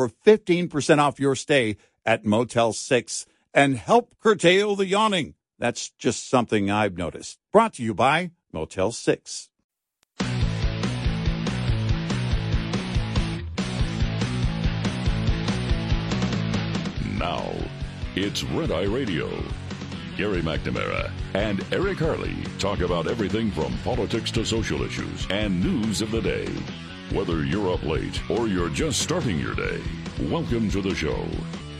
for 15% off your stay at Motel 6 and help curtail the yawning. That's just something I've noticed. Brought to you by Motel 6. Now, it's Red Eye Radio. Gary McNamara and Eric Harley talk about everything from politics to social issues and news of the day. Whether you're up late or you're just starting your day, welcome to the show.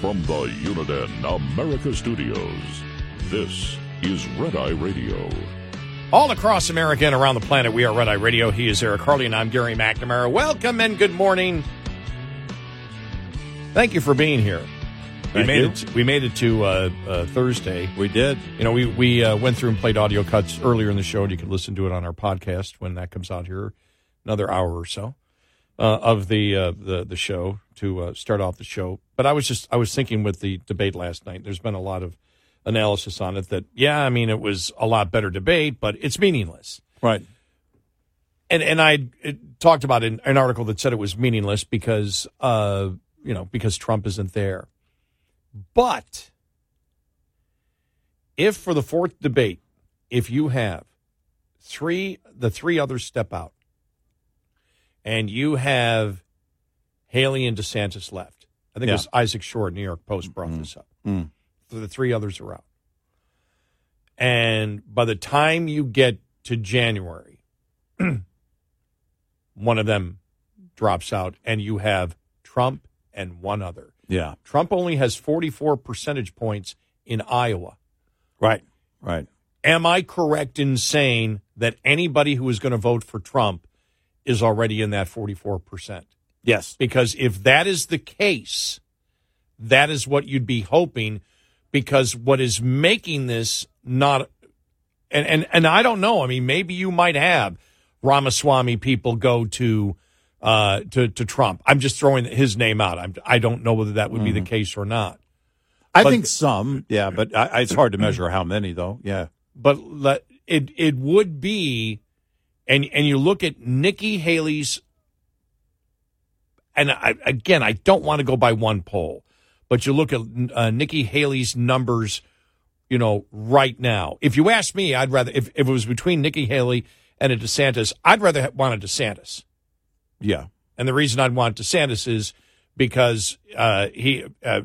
From the Uniden America Studios, this is Red Eye Radio. All across America and around the planet, we are Red Eye Radio. He is Eric Harley, and I'm Gary McNamara. Welcome and good morning. Thank you for being here. We made you. it. We made it to uh, uh, Thursday. We did. You know, we we uh, went through and played audio cuts earlier in the show, and you can listen to it on our podcast when that comes out here, another hour or so uh, of the uh, the the show to uh, start off the show. But I was just I was thinking with the debate last night. There's been a lot of analysis on it that yeah, I mean it was a lot better debate, but it's meaningless. Right. And and I talked about an, an article that said it was meaningless because uh you know because Trump isn't there. But if for the fourth debate, if you have three, the three others step out, and you have Haley and DeSantis left, I think Yeah. it was Isaac Schorr, New York Post brought this up. Mm. The three others are out, and by the time you get to January, one of them drops out, and you have Trump and one other. Yeah. Trump only has 44 percentage points in Iowa. Right. Right. Am I correct in saying that anybody who is going to vote for Trump is already in that 44%? Yes. Because if that is the case, that is what you'd be hoping because what is making this not and and and I don't know, I mean maybe you might have Ramaswamy people go to uh to to Trump. I'm just throwing his name out. I'm I don't know whether that would be the case or not. I But- think some. Yeah, but I, I- it's hard to measure how many, though. Yeah. but let, it it would be, and and you look at Nikki Haley's, and I, again, I don't want to go by one poll, but you look at uh, Nikki Haley's numbers, you know, right now. If you ask me, I'd rather if, if it was between Nikki Haley and a DeSantis, I'd rather ha- want a DeSantis. Yeah. And the reason I'd want DeSantis is because uh, he, uh,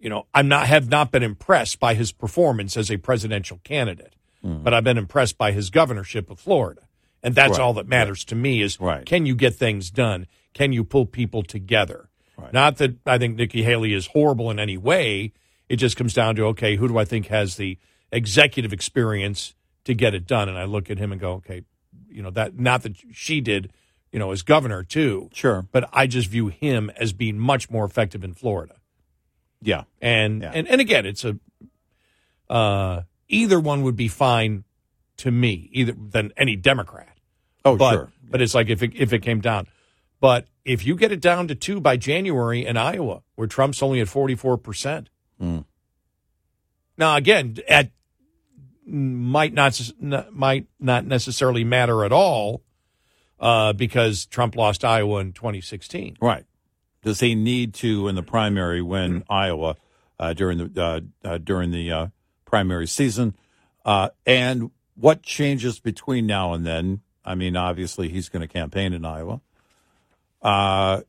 you know, I'm not have not been impressed by his performance as a presidential candidate, but I've been impressed by his governorship of Florida, and that's Right. all that matters to me is Right. can you get things done? Can you pull people together? Right. Not that I think Nikki Haley is horrible in any way. It just comes down to okay, who do I think has the executive experience to get it done? And I look at him and go, okay, you know that not that she did, you know, as governor too, Sure. but I just view him as being much more effective in Florida. Yeah. And Yeah. and and again, it's a uh, either one would be fine to me, either than any Democrat. Oh, but sure. but it's like if it if it came down, but if you get it down to two by January in Iowa, where Trump's only at forty four percent. Mm. Now again, at might not might not necessarily matter at all uh, because Trump lost Iowa in twenty sixteen. Right. Does he need to in the primary win Iowa uh, during the uh, uh, during the uh, primary season? Uh, and what changes between now and then? I mean, obviously he's going to campaign in Iowa. Uh,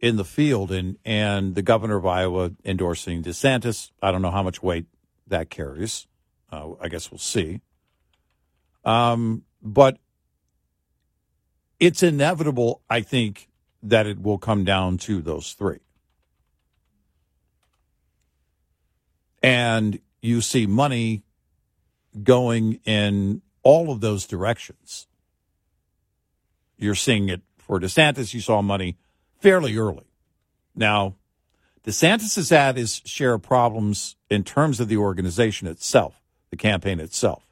in the field and and the governor of Iowa endorsing DeSantis. I don't know how much weight that carries. Uh, I guess we'll see. Um, but it's inevitable, I think, that it will come down to those three. And you see money going in all of those directions. You're seeing it for DeSantis. You saw money fairly early. Now, DeSantis has had his share of problems in terms of the organization itself, the campaign itself.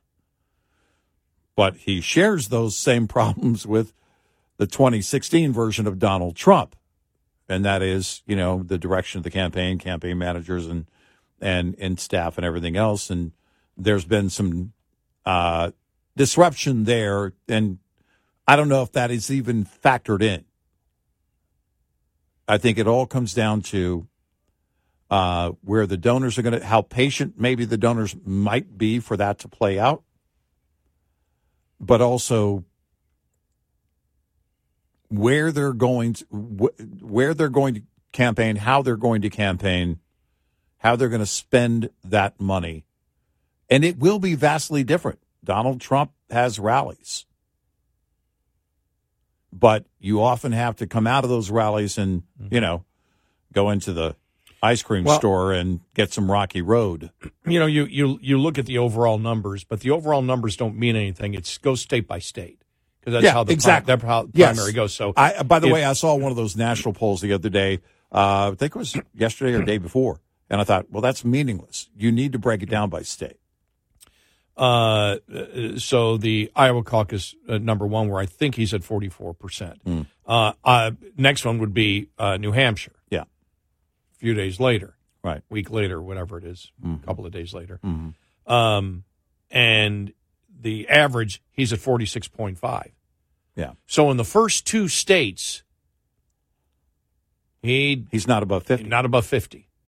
But he shares those same problems with the 2016 version of Donald Trump. And that is, you know, the direction of the campaign, campaign managers and and and staff and everything else. And there's been some uh, disruption there, and I don't know if that is even factored in. I think it all comes down to uh, where the donors are going to, how patient maybe the donors might be for that to play out, but also where they're going to, where they're going to campaign, how they're going to campaign, how they're going to spend that money. And it will be vastly different. Donald Trump has rallies. But you often have to come out of those rallies and, mm-hmm. you know, go into the ice cream well, store and get some Rocky Road. You know, you, you you look at the overall numbers, but the overall numbers don't mean anything. It's go state by state because that's yeah, how the exactly. Pri- how yes. primary goes. So, I, by the if, way, I saw one of those national polls the other day. Uh, I think it was yesterday or day before, and I thought, well, that's meaningless. You need to break it down by state. Uh, so the Iowa caucus uh, number one, where I think he's at forty four percent. Mm. Uh, uh, next one would be uh, New Hampshire. Yeah, a few days later, right, week later, whatever it is, mm-hmm. a couple of days later. Mm-hmm. Um, and the average, he's at forty six point five. Yeah. So in the first two states, he he's not above fifty. Not above fifty.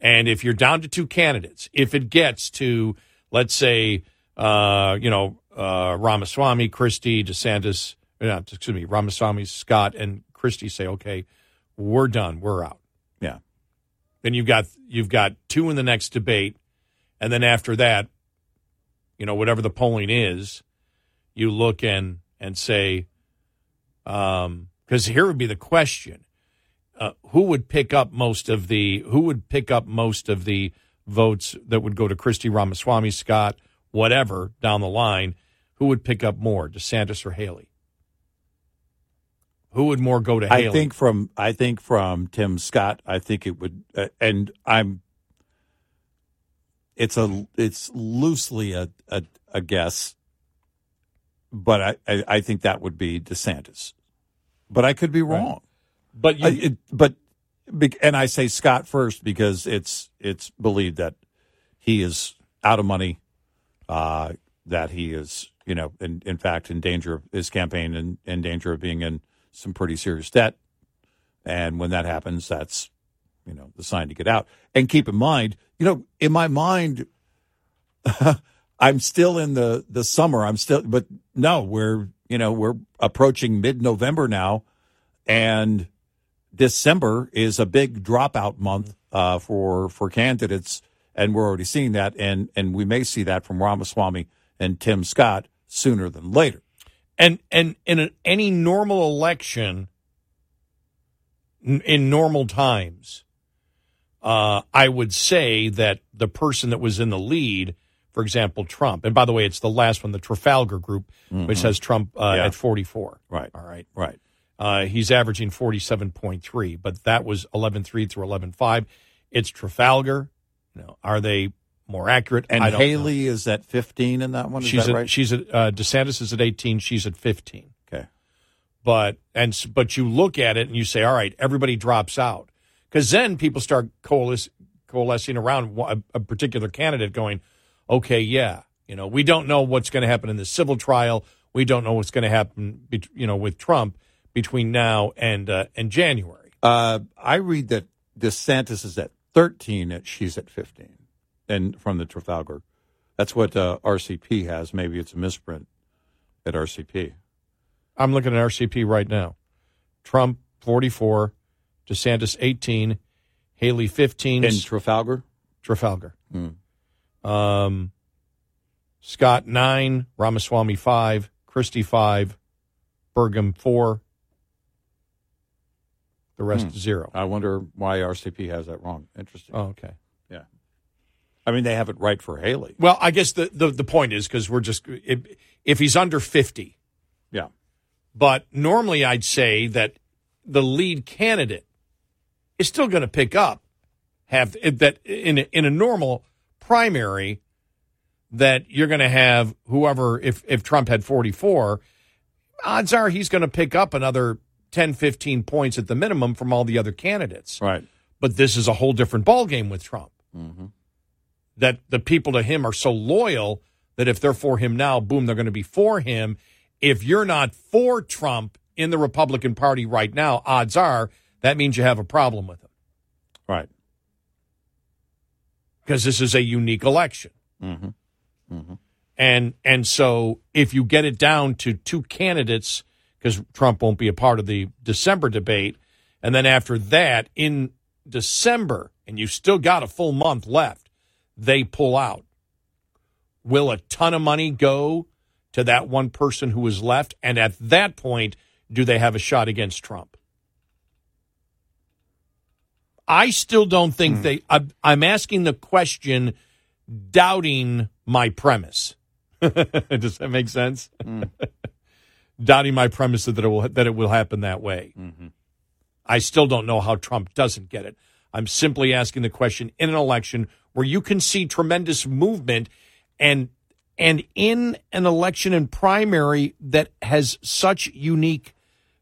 And if you're down to two candidates, if it gets to, let's say, uh, you know, uh, Ramaswamy, Christie, DeSantis, uh, excuse me, Ramaswamy, Scott, and Christie say, okay, we're done, we're out. Yeah. Then you've got you've got two in the next debate, and then after that, you know, whatever the polling is, you look and and say, because um, here would be the question: uh, who would pick up most of the who would pick up most of the votes that would go to Christie Ramaswamy, Scott, whatever down the line? Who would pick up more, DeSantis or Haley? Who would more go to Haley? I think from I think from Tim Scott. I think it would, uh, and I'm. It's a it's loosely a a, a guess, but I, I, I think that would be DeSantis, but I could be wrong. Right. But you, uh, it, but and I say Scott first because it's it's believed that he is out of money, uh, that he is you know in in fact in danger of his campaign and in danger of being in some pretty serious debt, and when that happens, that's you know, the sign to get out. And keep in mind, you know, in my mind, I'm still in the the summer. I'm still, but no, we're you know we're approaching mid November now, and December is a big dropout month uh, for for candidates, and we're already seeing that, and and we may see that from Ramaswamy and Tim Scott sooner than later. And and in a, any normal election, in normal times, uh, I would say that the person that was in the lead, for example, Trump, and by the way, it's the last one, the Trafalgar Group, which has Trump uh, Yeah. at 44. Right. All right. Right. Uh, he's averaging 47.3, but that was 11.3 through 11.5. It's Trafalgar. You know, are they more accurate? And don't know. Haley is at 15 in that one. Is she's that at, right? she's at uh, DeSantis is at 18. She's at 15. okay. But and but you look at it and you say, all right, everybody drops out because then people start coalesce, coalescing around a, a particular candidate, going, okay, yeah, you know, we don't know what's going to happen in the civil trial. We don't know what's going to happen, you know, with Trump between now and uh, and January. Uh, I read that DeSantis is at 13, and she's at 15, and from the Trafalgar. That's what uh, RCP has. Maybe it's a misprint at RCP. I'm looking at RCP right now. Trump 44, DeSantis 18, Haley 15, In Trafalgar? Trafalgar. Hmm. Um, Scott nine, Ramaswamy five, Christie five, Burgum four. The rest Hmm. zero. I wonder why RCP has that wrong. Interesting. Oh, okay. Yeah. I mean, they have it right for Haley. Well, I guess the the, the point is because we're just if, if he's under fifty, Yeah. but normally I'd say that the lead candidate is still going to pick up have that in a, in a normal primary that you're going to have whoever if if Trump had 44 odds are he's going to pick up another 10 15 points at the minimum from all the other candidates Right. but this is a whole different ballgame with Trump Mm-hmm. that the people to him are so loyal that if they're for him now, boom, they're going to be for him. If you're not for Trump in the Republican Party right now, odds are that means you have a problem with him Right. because this is a unique election. Mm-hmm. Mm-hmm. And and so if you get it down to two candidates, because Trump won't be a part of the December debate, and then after that in December, and you've still got a full month left, they pull out. Will a ton of money go to that one person who is left? And at that point, do they have a shot against Trump? I still don't think hmm. they. I, I'm asking the question, doubting my premise. Does that make sense? Hmm. doubting my premise that it will that it will happen that way. Mm-hmm. I still don't know how Trump doesn't get it. I'm simply asking the question in an election where you can see tremendous movement and and in an election and primary that has such unique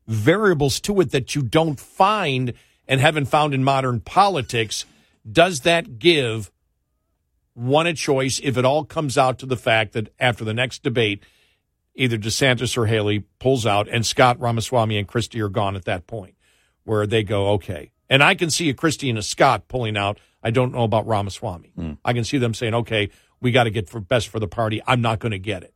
variables to it that you don't find and haven't found in modern politics, does that give one a choice if it all comes out to the fact that after the next debate, either DeSantis or Haley pulls out and Scott Ramaswamy and Christie are gone at that point where they go, okay. And I can see a Christie and a Scott pulling out. I don't know about Ramaswamy. Hmm. I can see them saying, okay, we got to get for best for the party. I'm not going to get it.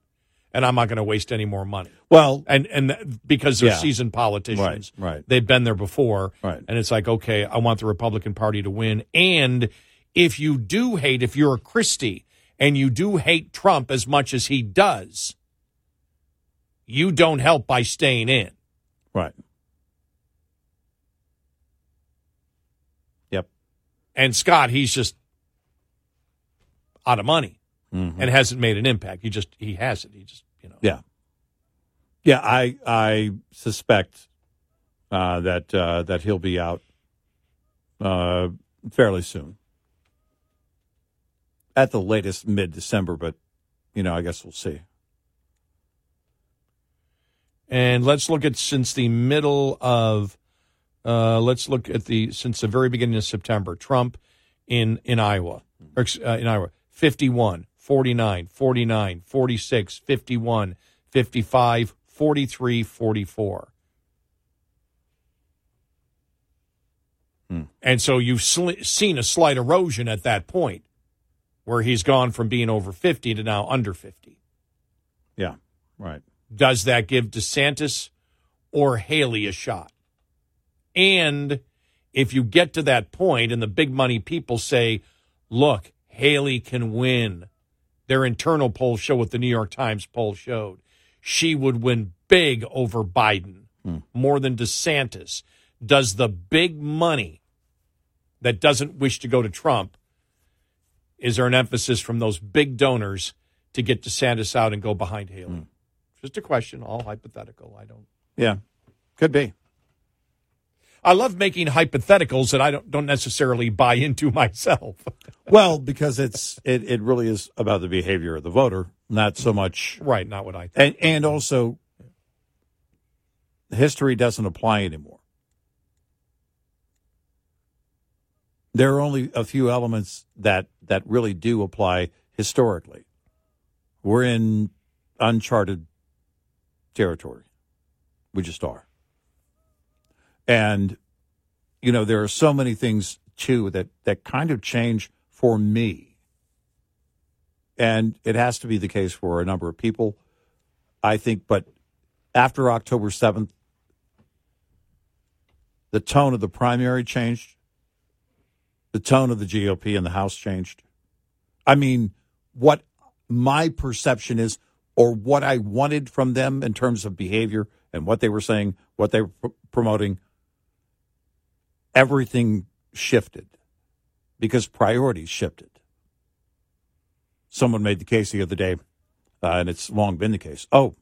And I'm not going to waste any more money. Well, And and because they're Yeah. seasoned politicians, Right, right. They've been there before, Right. And it's like, okay, I want the Republican Party to win. And if you do hate, if you're a Christie and you do hate Trump as much as he does, you don't help by staying in. right. Yep. And Scott, he's just out of money Mm-hmm. and hasn't made an impact. He just he hasn't. He just you know. Yeah. Yeah, I I suspect uh, that uh, that he'll be out uh, fairly soon. At the latest mid December, but you know, I guess we'll see. And let's look at since the middle of, uh, let's look at the since the very beginning of September. Trump in in Iowa, or, uh, in Iowa, 51, 49, 49, 46, 51, 55, 43, 44. And so you've sl- seen a slight erosion at that point where he's gone from being over 50 to now under 50. Yeah, right. Does that give DeSantis or Haley a shot? And if you get to that point and the big money people say, look, Haley can win, their internal polls show what the New York Times poll showed. She would win big over Biden, hmm. more than DeSantis. Does the big money that doesn't wish to go to Trump, is there an emphasis from those big donors to get DeSantis out and go behind Haley? Hmm. Just a question, all hypothetical. I don't. Yeah, could be. I love making hypotheticals that I don't, don't necessarily buy into myself. Well, because it's it, it really is about the behavior of the voter, not so much right, not what I think. and and also history doesn't apply anymore. There are only a few elements that that really do apply historically. We're in uncharted territory. We just are. And you know, there are so many things too that that kind of change for me. And it has to be the case for a number of people, I think, but after October 7th, the tone of the primary changed. The tone of the GOP in the House changed. I mean, what my perception is, or what I wanted from them in terms of behavior and what they were saying, what they were pr- promoting, everything shifted because priorities shifted. Someone made the case the other day, uh, and it's long been the case. Oh,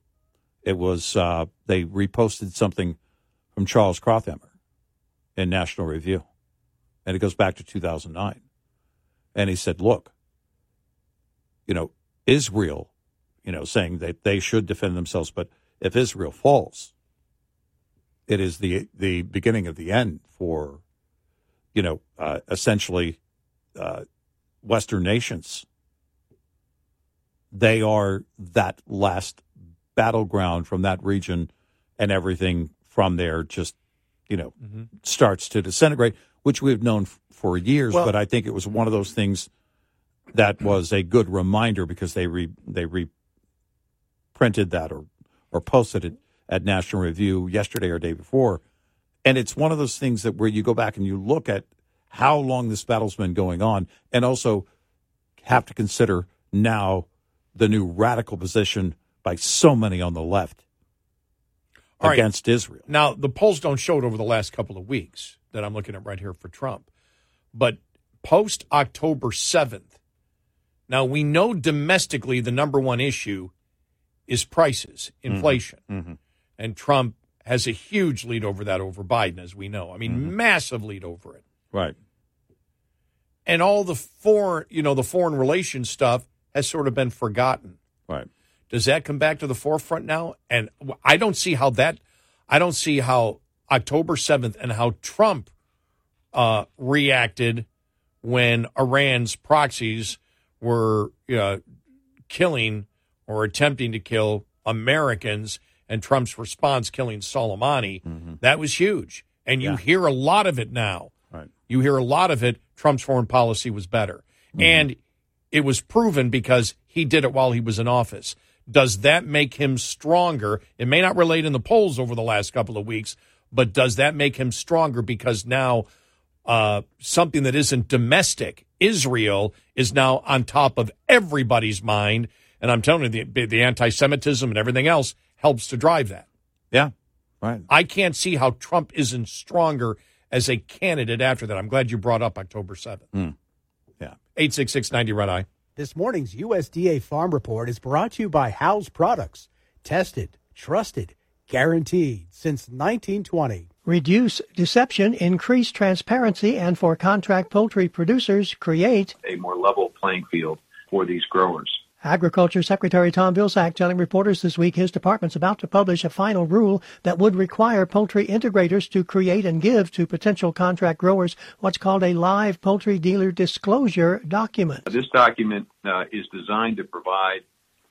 it was uh, they reposted something from Charles Krauthammer in National Review, and it goes back to 2009. And he said, "Look, you know, Israel, you know, saying that they should defend themselves, but if Israel falls, it is the the beginning of the end for, you know, uh, essentially uh, Western nations. They are that last battleground from that region, and everything from there just, you know, starts to disintegrate, which we've known f- for years. Well- but I think it was one of those things that was a good reminder because they re they reprinted that or or posted it at National Review yesterday or day before, and it's one of those things that where you go back and you look at how long this battle's been going on, and also have to consider now the new radical position by so many on the left All right. against Israel. Now, the polls don't show it over the last couple of weeks that I'm looking at right here for Trump. But post October 7th, now we know domestically the number one issue is prices, inflation. And Trump has a huge lead over that over Biden, as we know. I mean, massive lead over it. Right. And all the foreign, you know, the foreign relations stuff has sort of been forgotten. Right. Does that come back to the forefront now? And I don't see how that, I don't see how October 7th and how Trump uh, reacted when Iran's proxies were uh, killing or attempting to kill Americans and Trump's response killing Soleimani. That was huge. And you Yeah. hear a lot of it now. Right. You hear a lot of it. Trump's foreign policy was better. And it was proven because he did it while he was in office. Does that make him stronger? It may not relate in the polls over the last couple of weeks, but does that make him stronger because now uh, something that isn't domestic, Israel, is now on top of everybody's mind? And I'm telling you, the, the anti Semitism and everything else helps to drive that. Yeah. Right. I can't see how Trump isn't stronger as a candidate after that. I'm glad you brought up October 7th. Hmm. Yeah. 86690 Red Eye. This morning's USDA Farm Report is brought to you by House Products. Tested, trusted, guaranteed since 1920. reduce deception, increase transparency, and for contract poultry producers, create. a more level playing field for these growers. Agriculture Secretary Tom Vilsack telling reporters this week his department's about to publish a final rule that would require poultry integrators to create and give to potential contract growers what's called a live poultry dealer disclosure document. This document uh, is designed to provide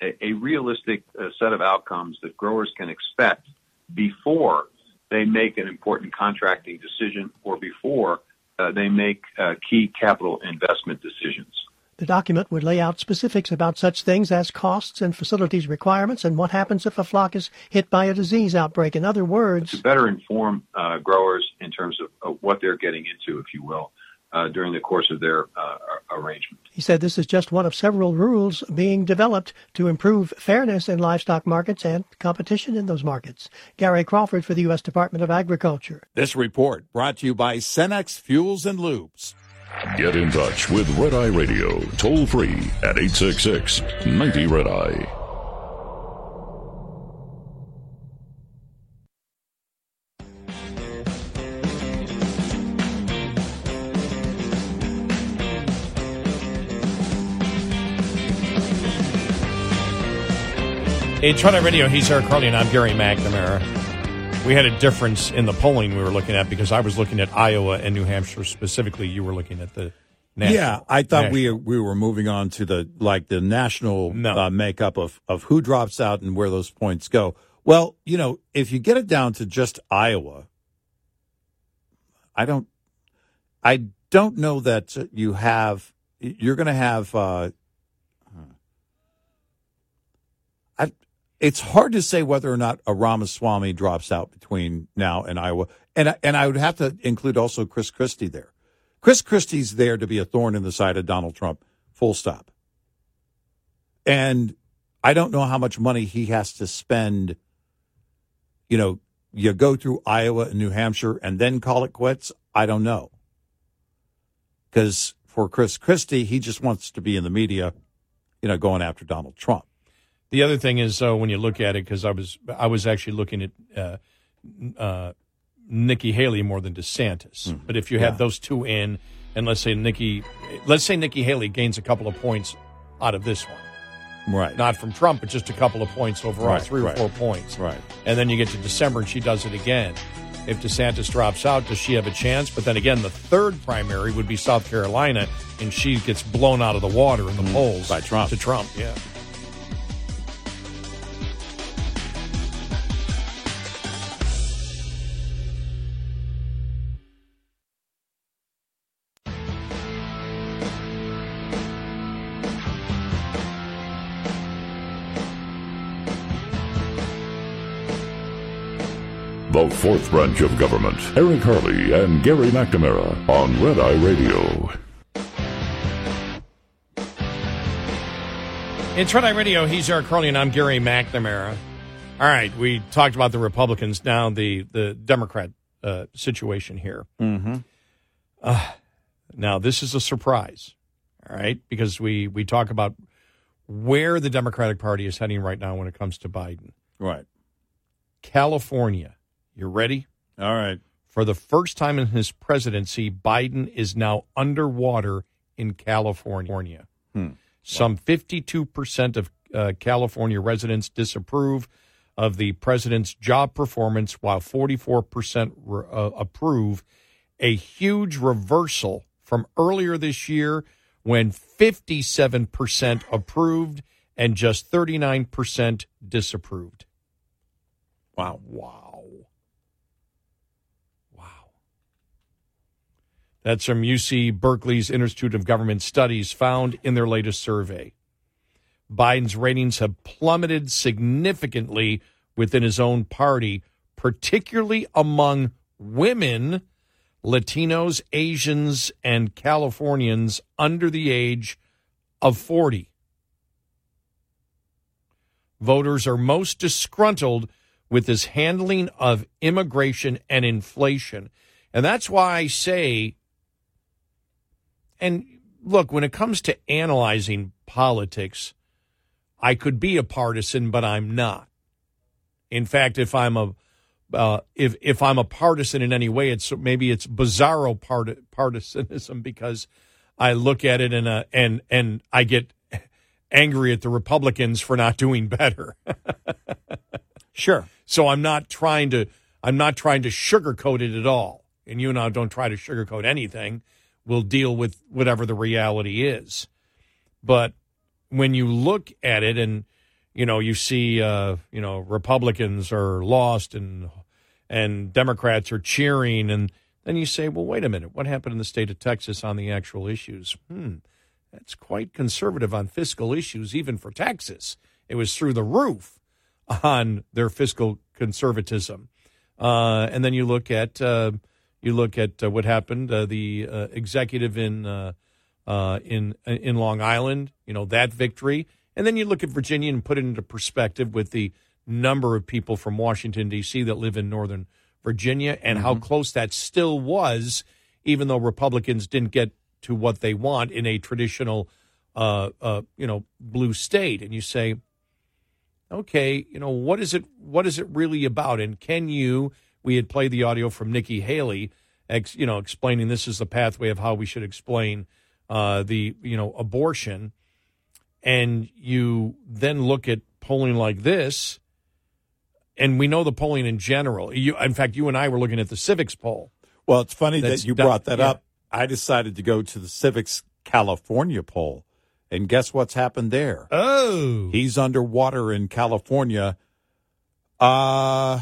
a, a realistic uh, set of outcomes that growers can expect before they make an important contracting decision or before uh, they make uh, key capital investment decisions. The document would lay out specifics about such things as costs and facilities requirements and what happens if a flock is hit by a disease outbreak. In other words, to better inform uh, growers in terms of, of, what they're getting into, if you will, uh, during the course of their uh, arrangement. He said this is just one of several rules being developed to improve fairness in livestock markets and competition in those markets. Gary Crawford for the U.S. Department of Agriculture. This report brought to you by Cenex Fuels and Lubes. Get in touch with Red Eye Radio toll free at 866 90 Red Eye. Hey, Eye Radio, he's Eric Harley, and I'm Gary McNamara. We had a difference in the polling we were looking at because I was looking at Iowa and New Hampshire specifically. You were looking at the national. Yeah, I thought national. we we were moving on to the like the national no. uh, makeup of of who drops out and where those points go. Well, you know, if you get it down to just Iowa, I don't, I don't know that you have. You're going to have. Uh, it's hard to say whether or not a Ramaswamy drops out between now and Iowa. And, and I would have to include also Chris Christie there. Chris Christie's there to be a thorn in the side of Donald Trump, full stop. And I don't know how much money he has to spend. You know, you go through Iowa and New Hampshire and then call it quits. I don't know. Because for Chris Christie, he just wants to be in the media, you know, going after Donald Trump. The other thing is, uh, when you look at it, because I was I was actually looking at uh, uh, Nikki Haley more than DeSantis. Mm-hmm. But if you yeah. those two in, and let's say Nikki, let's say Nikki Haley gains a couple of points out of this one, right? Not from Trump, but just a couple of points overall, right, three or four points, right? And then you get to December and she does it again. If DeSantis drops out, does she have a chance? But then again, the third primary would be South Carolina, and she gets blown out of the water in the mm-hmm. polls by Trump. To Trump, yeah. The fourth branch of government. Eric Harley and Gary McNamara on Red Eye Radio. It's Red Eye Radio. He's Eric Harley and I'm Gary McNamara. All right, we talked about the Republicans. Now the the Democrat uh, situation here. Mm-hmm. Uh, now this is a surprise. All right, because we we talk about where the Democratic Party is heading right now when it comes to Biden. Right. California you ready? All right. For the first time in his presidency, Biden is now underwater in California. Hmm. Some 52% of uh, California residents disapprove of the president's job performance, while 44% re- uh, approve. A huge reversal from earlier this year when 57% approved and just 39% disapproved. Wow. Wow. That's from UC Berkeley's Institute of Government Studies, found in their latest survey. Biden's ratings have plummeted significantly within his own party, particularly among women, Latinos, Asians, and Californians under the age of 40. Voters are most disgruntled with his handling of immigration and inflation. And that's why I say and look, when it comes to analyzing politics, I could be a partisan, but I'm not. In fact, if I'm a uh, if if I'm a partisan in any way, it's maybe it's bizarro part, partisanism because I look at it and uh, and and I get angry at the Republicans for not doing better. sure. So I'm not trying to I'm not trying to sugarcoat it at all. And you and I don't try to sugarcoat anything will deal with whatever the reality is. But when you look at it and you know you see uh, you know Republicans are lost and and Democrats are cheering and Then you say, well, wait a minute, what happened in the state of Texas on the actual issues? Hmm, that's quite conservative on fiscal issues, even for Texas. It was through the roof on their fiscal conservatism. Uh, and then you look at uh, you look at uh, what happened. Uh, the uh, executive in uh, in in Long Island, you know that victory, and then you look at Virginia and put it into perspective with the number of people from Washington D.C. that live in Northern Virginia and mm-hmm. how close that still was, even though Republicans didn't get to what they want in a traditional, uh, uh, you know, blue state. And you say, okay, you know, what is it? What is it really about? And can you? We had played the audio from Nikki Haley, ex, you know, explaining this is the pathway of how we should explain uh, the, you know, abortion. And you then look at polling like this, and we know the polling in general. You, in fact, you and I were looking at the Civiqs poll. Well, it's funny that you brought that yeah. up. I decided to go to the Civiqs California poll and guess what's happened there? Oh. He's underwater in California. Uh,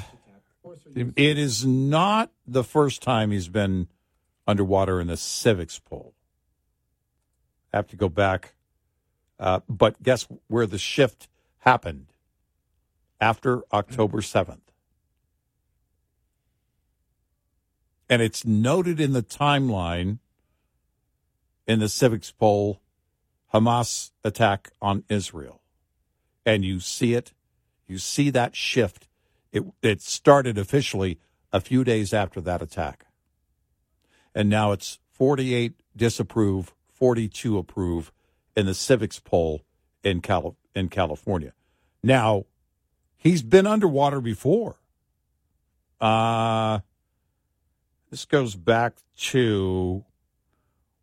it is not the first time he's been underwater in the Civiqs poll. I have to go back. Uh, but guess where the shift happened? After October 7th. And it's noted in the timeline in the Civiqs poll Hamas attack on Israel. And you see it, you see that shift. It, it started officially a few days after that attack. And now it's 48 disapprove, 42 approve in the Civiqs poll in, Cali- in California. Now, he's been underwater before. Uh, this goes back to,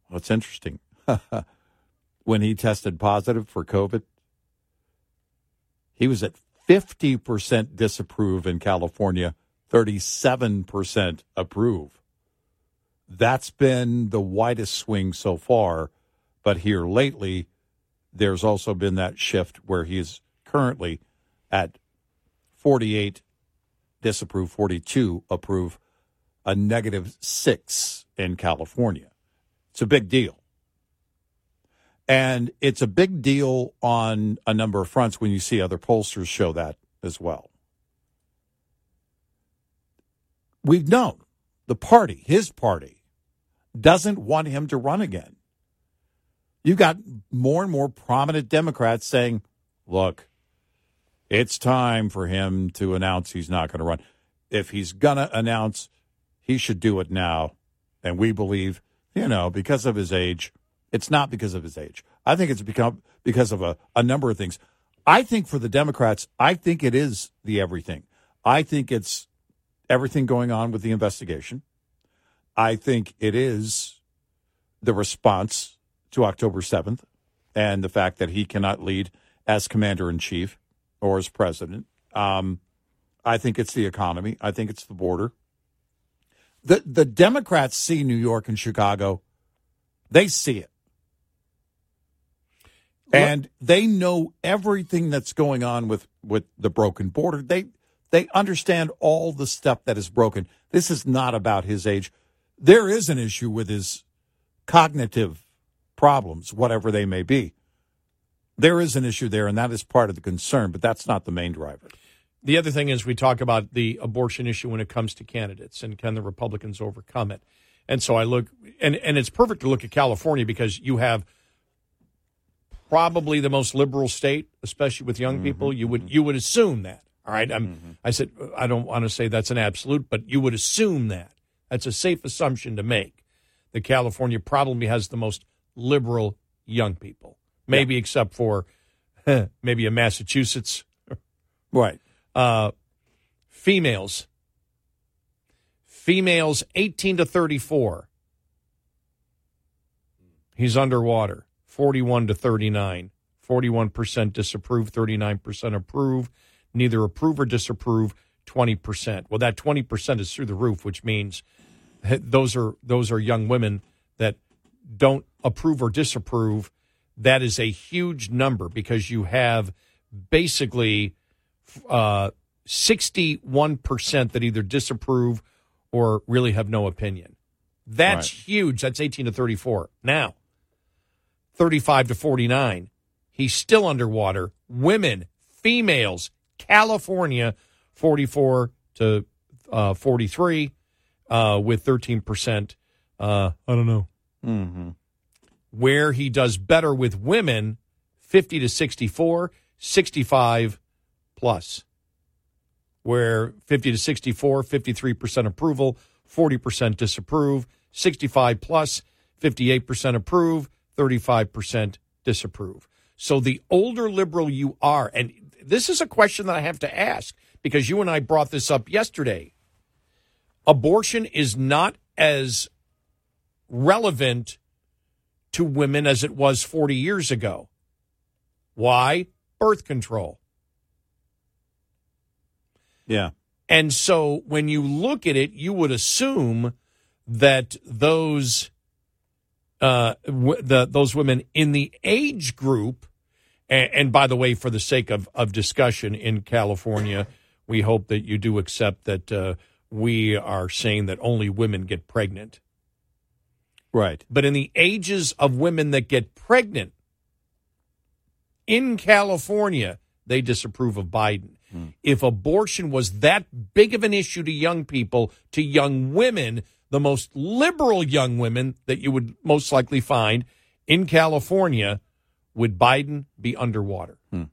well, it's interesting. when he tested positive for COVID. He was at 50% disapprove in California, 37% approve. That's been the widest swing so far. But here lately, there's also been that shift where he is currently at 48 disapprove, 42 approve, a negative six in California. It's a big deal. And it's a big deal on a number of fronts when you see other pollsters show that as well. We've known the party, his party, doesn't want him to run again. You've got more and more prominent Democrats saying, look, it's time for him to announce he's not going to run. If he's going to announce, he should do it now. And we believe, you know, because of his age, it's not because of his age. I think it's become because of a, a number of things. I think for the Democrats, I think it is the everything. I think it's everything going on with the investigation. I think it is the response to October 7th and the fact that he cannot lead as commander in chief or as president. Um, I think it's the economy. I think it's the border. The the Democrats see New York and Chicago. They see it. And they know everything that's going on with, with the broken border. They they understand all the stuff that is broken. This is not about his age. There is an issue with his cognitive problems, whatever they may be. There is an issue there, and that is part of the concern, but that's not the main driver. The other thing is we talk about the abortion issue when it comes to candidates and can the Republicans overcome it? And so I look, and, and it's perfect to look at California because you have probably the most liberal state, especially with young mm-hmm, people. You would you would assume that. All right? mm-hmm. I said I don't want to say that's an absolute, but you would assume that. That's a safe assumption to make. That California probably has the most liberal young people, maybe yeah. except for maybe a Massachusetts. right. Uh, females. Females 18 to 34. He's underwater. 41 to 39. 41% disapprove, 39% approve, neither approve or disapprove, 20%. Well, that 20% is through the roof, which means those are those are young women that don't approve or disapprove. That is a huge number because you have basically uh, 61% that either disapprove or really have no opinion. That's Right. huge. That's 18 to 34. Now, 35 to 49. He's still underwater. Women, females, California, 44 to uh, 43, uh, with 13%. Uh, I don't know. Mm-hmm. Where he does better with women, 50 to 64, 65 plus. Where 50 to 64, 53% approval, 40% disapprove, 65 plus, 58% approve, 35% disapprove. So the older liberal you are, and this is a question that I have to ask because you and I brought this up yesterday. Abortion is not as relevant to women as it was 40 years ago. Why? Birth control. Yeah. And so when you look at it, you would assume that those uh, w- the those women in the age group, and, and by the way, for the sake of, of discussion in California, we hope that you do accept that uh, we are saying that only women get pregnant. Right. But in the ages of women that get pregnant in California, they disapprove of Biden. If abortion was that big of an issue to young people, to young women, the most liberal young women that you would most likely find in California, would Biden be underwater? Hmm.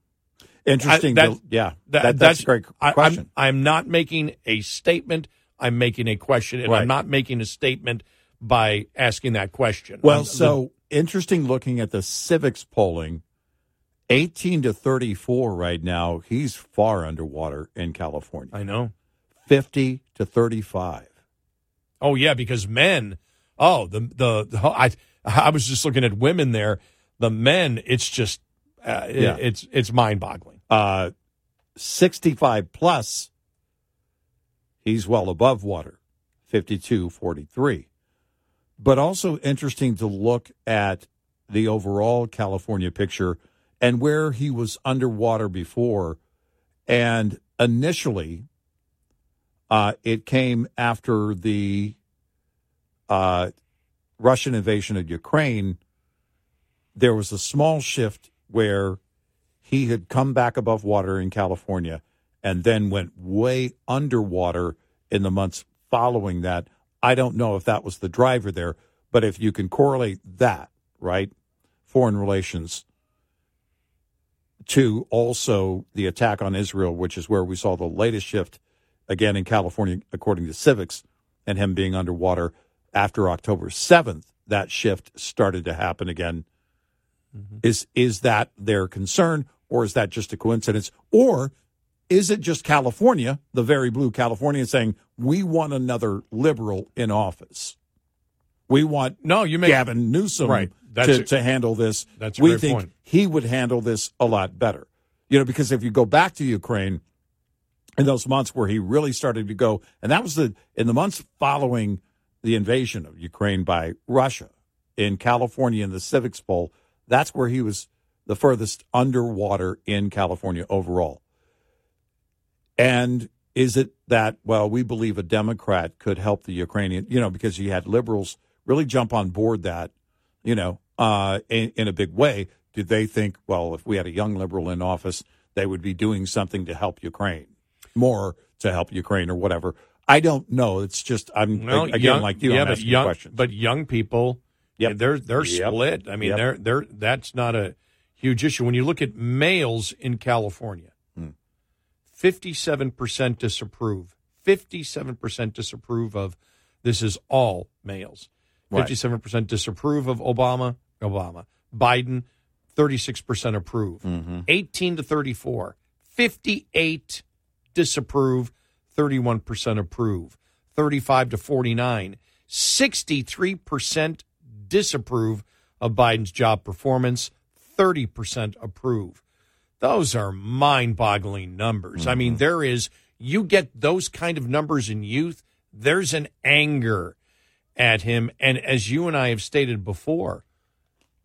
Interesting. I- to- yeah. That- That- that's, a great I- I'm- question. I'm, not making a statement. I'm making a question, and Right. I'm not making a statement by asking that question. Well, I'm- so interesting looking at the Civiqs polling. 18 to 34 right now, he's far underwater in California. I know. 50 to 35. Oh yeah, because men. Oh, the the, the I I was just looking at women there. The men, it's just uh, it- it's it's mind boggling. Uh, 65 plus, he's well above water, 52 43. But also interesting to look at the overall California picture and where he was underwater before. And initially, uh, it came after the uh, Russian invasion of Ukraine. There was a small shift where he had come back above water in California and then went way underwater in the months following that. I don't know if that was the driver there, but if you can correlate that, right, foreign relations to also the attack on Israel, which is where we saw the latest shift again in California, according to Civiqs, and him being underwater after October 7th, that shift started to happen again. Mm-hmm. Is is that their concern, or is that just a coincidence, or is it just California, the very blue California, saying we want another liberal in office? We want No, you make Gavin Newsom Right. To, a- to handle this. that's we think point. he would handle this a lot better. You know, because if you go back to Ukraine in those months where he really started to go, and that was the in the months following the invasion of Ukraine by Russia in California in the Civiqs poll, that's where he was the furthest underwater in California overall. And is it that, well, we believe a Democrat could help the Ukrainian, you know, because you had liberals really jump on board that, you know, uh, in, in a big way. Did they think, well, if we had a young liberal in office, they would be doing something to help Ukraine, more to help Ukraine or whatever? I don't know. It's just, I'm, Well, again, young- like you, yeah, but asking young, questions. But young people, Yep. they're they're Yep. split. I mean, Yep. they're they're that's not a huge issue. When you look at males in California, Hmm. fifty-seven percent disapprove. Fifty-seven percent disapprove of this is all males. Right. Fifty-seven percent disapprove of Obama. Obama. Biden. Thirty-six percent approve. Mm-hmm. Eighteen to thirty-four. Fifty-eight disapprove. Thirty-one percent approve. Thirty-five to forty-nine. 63% disapprove of Biden's job performance, 30% approve. Those are mind boggling numbers. I mean, mm-hmm. there is, you get those kind of numbers in youth, there's an anger at him. And as you and I have stated before,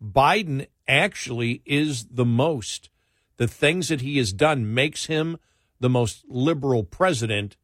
Biden actually is the most. The things that he has done makes him the most liberal president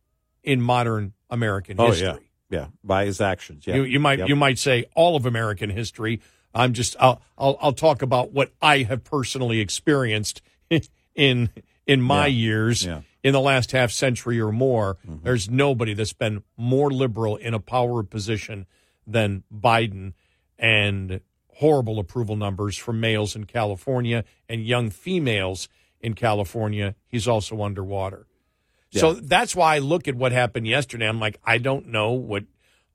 in modern American oh, history. yeah. Yeah, by his actions. Yeah. You, you might Yep. you might say all of American history. I'm just I'll I'll, I'll talk about what I have personally experienced in in my Yeah. years Yeah. in the last half century or more. Mm-hmm. There's nobody that's been more liberal in a power position than Biden and horrible approval numbers from males in California and young females in California. He's also underwater. So that's why I look at what happened yesterday. I'm like, I don't know what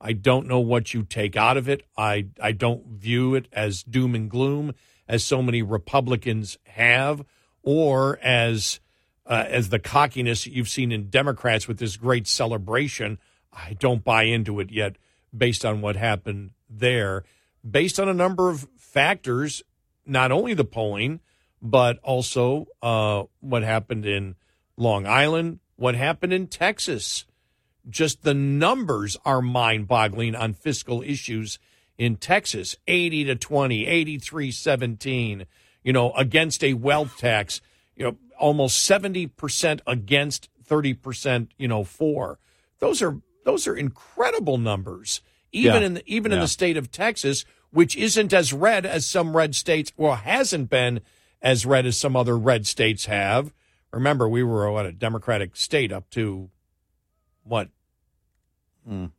I don't know what you take out of it. I I don't view it as doom and gloom as so many Republicans have, or as uh, as the cockiness that you've seen in Democrats with this great celebration. I don't buy into it yet, based on what happened there, based on a number of factors, not only the polling, but also uh, what happened in Long Island, what happened in Texas. Just the numbers are mind boggling on fiscal issues in Texas 80 to 20, 83 17, you know, against a wealth tax, you know, almost 70% against 30%, you know, for. Those are those are incredible numbers. Even Yeah. in the, even in the state of Texas, which isn't as red as some red states, or hasn't been as red as some other red states have. Remember, we were what a Democratic state up to what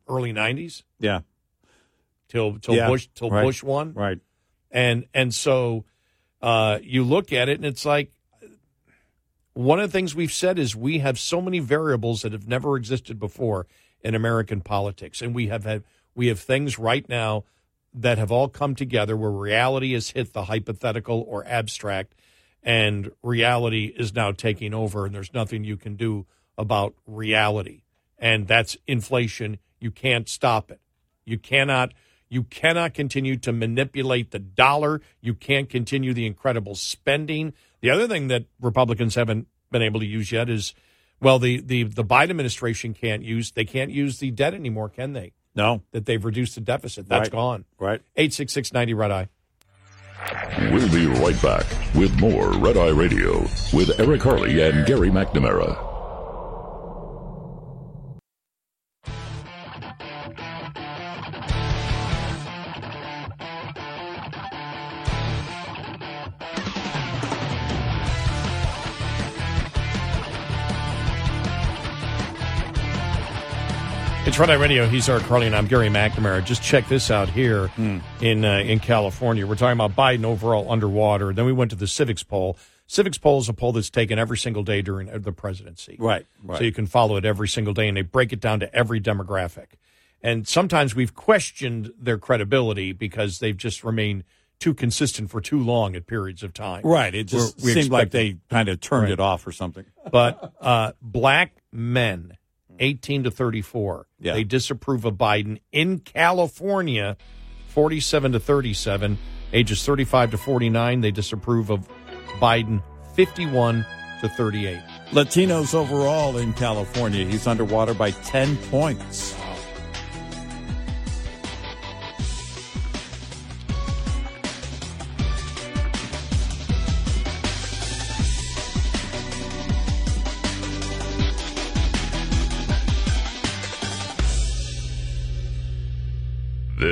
early '90s yeah. till till Yeah, Bush till right. Bush won, Right. and and so uh, you look at it and it's like one of the things we've said is we have so many variables that have never existed before in American politics, and we have had we have things right now that have all come together where reality has hit the hypothetical or abstract, and reality is now taking over, and there's nothing you can do about reality, and that's inflation. You can't stop it. You cannot you cannot continue to manipulate the dollar. You can't continue the incredible spending. The other thing that Republicans haven't been able to use yet is well, the the the Biden administration can't use they can't use the debt anymore, can they? No. That they've reduced the deficit. That's Right. gone. Right. Eight six six ninety red eye. We'll be right back with more Red Eye Radio with Eric Harley and Gary McNamara. It's Eye Radio. He's Eric Harley, and I'm Gary McNamara. Just check this out here in uh, in California. We're talking about Biden overall underwater. Then we went to the Civiqs poll. Civiqs poll is a poll that's taken every single day during uh, the presidency. Right, right. So you can follow it every single day, and they break it down to every demographic. And sometimes we've questioned their credibility because they've just remained too consistent for too long at periods of time. Right. It just We're- we seemed like they kind of turned Right. it off or something. but uh, black men, Mm-hmm. 18 to 34, Yeah. they disapprove of Biden in California, 47 to 37. Ages 35 to 49, they disapprove of Biden, 51 to 38. Latinos overall in California, he's underwater by 10 points.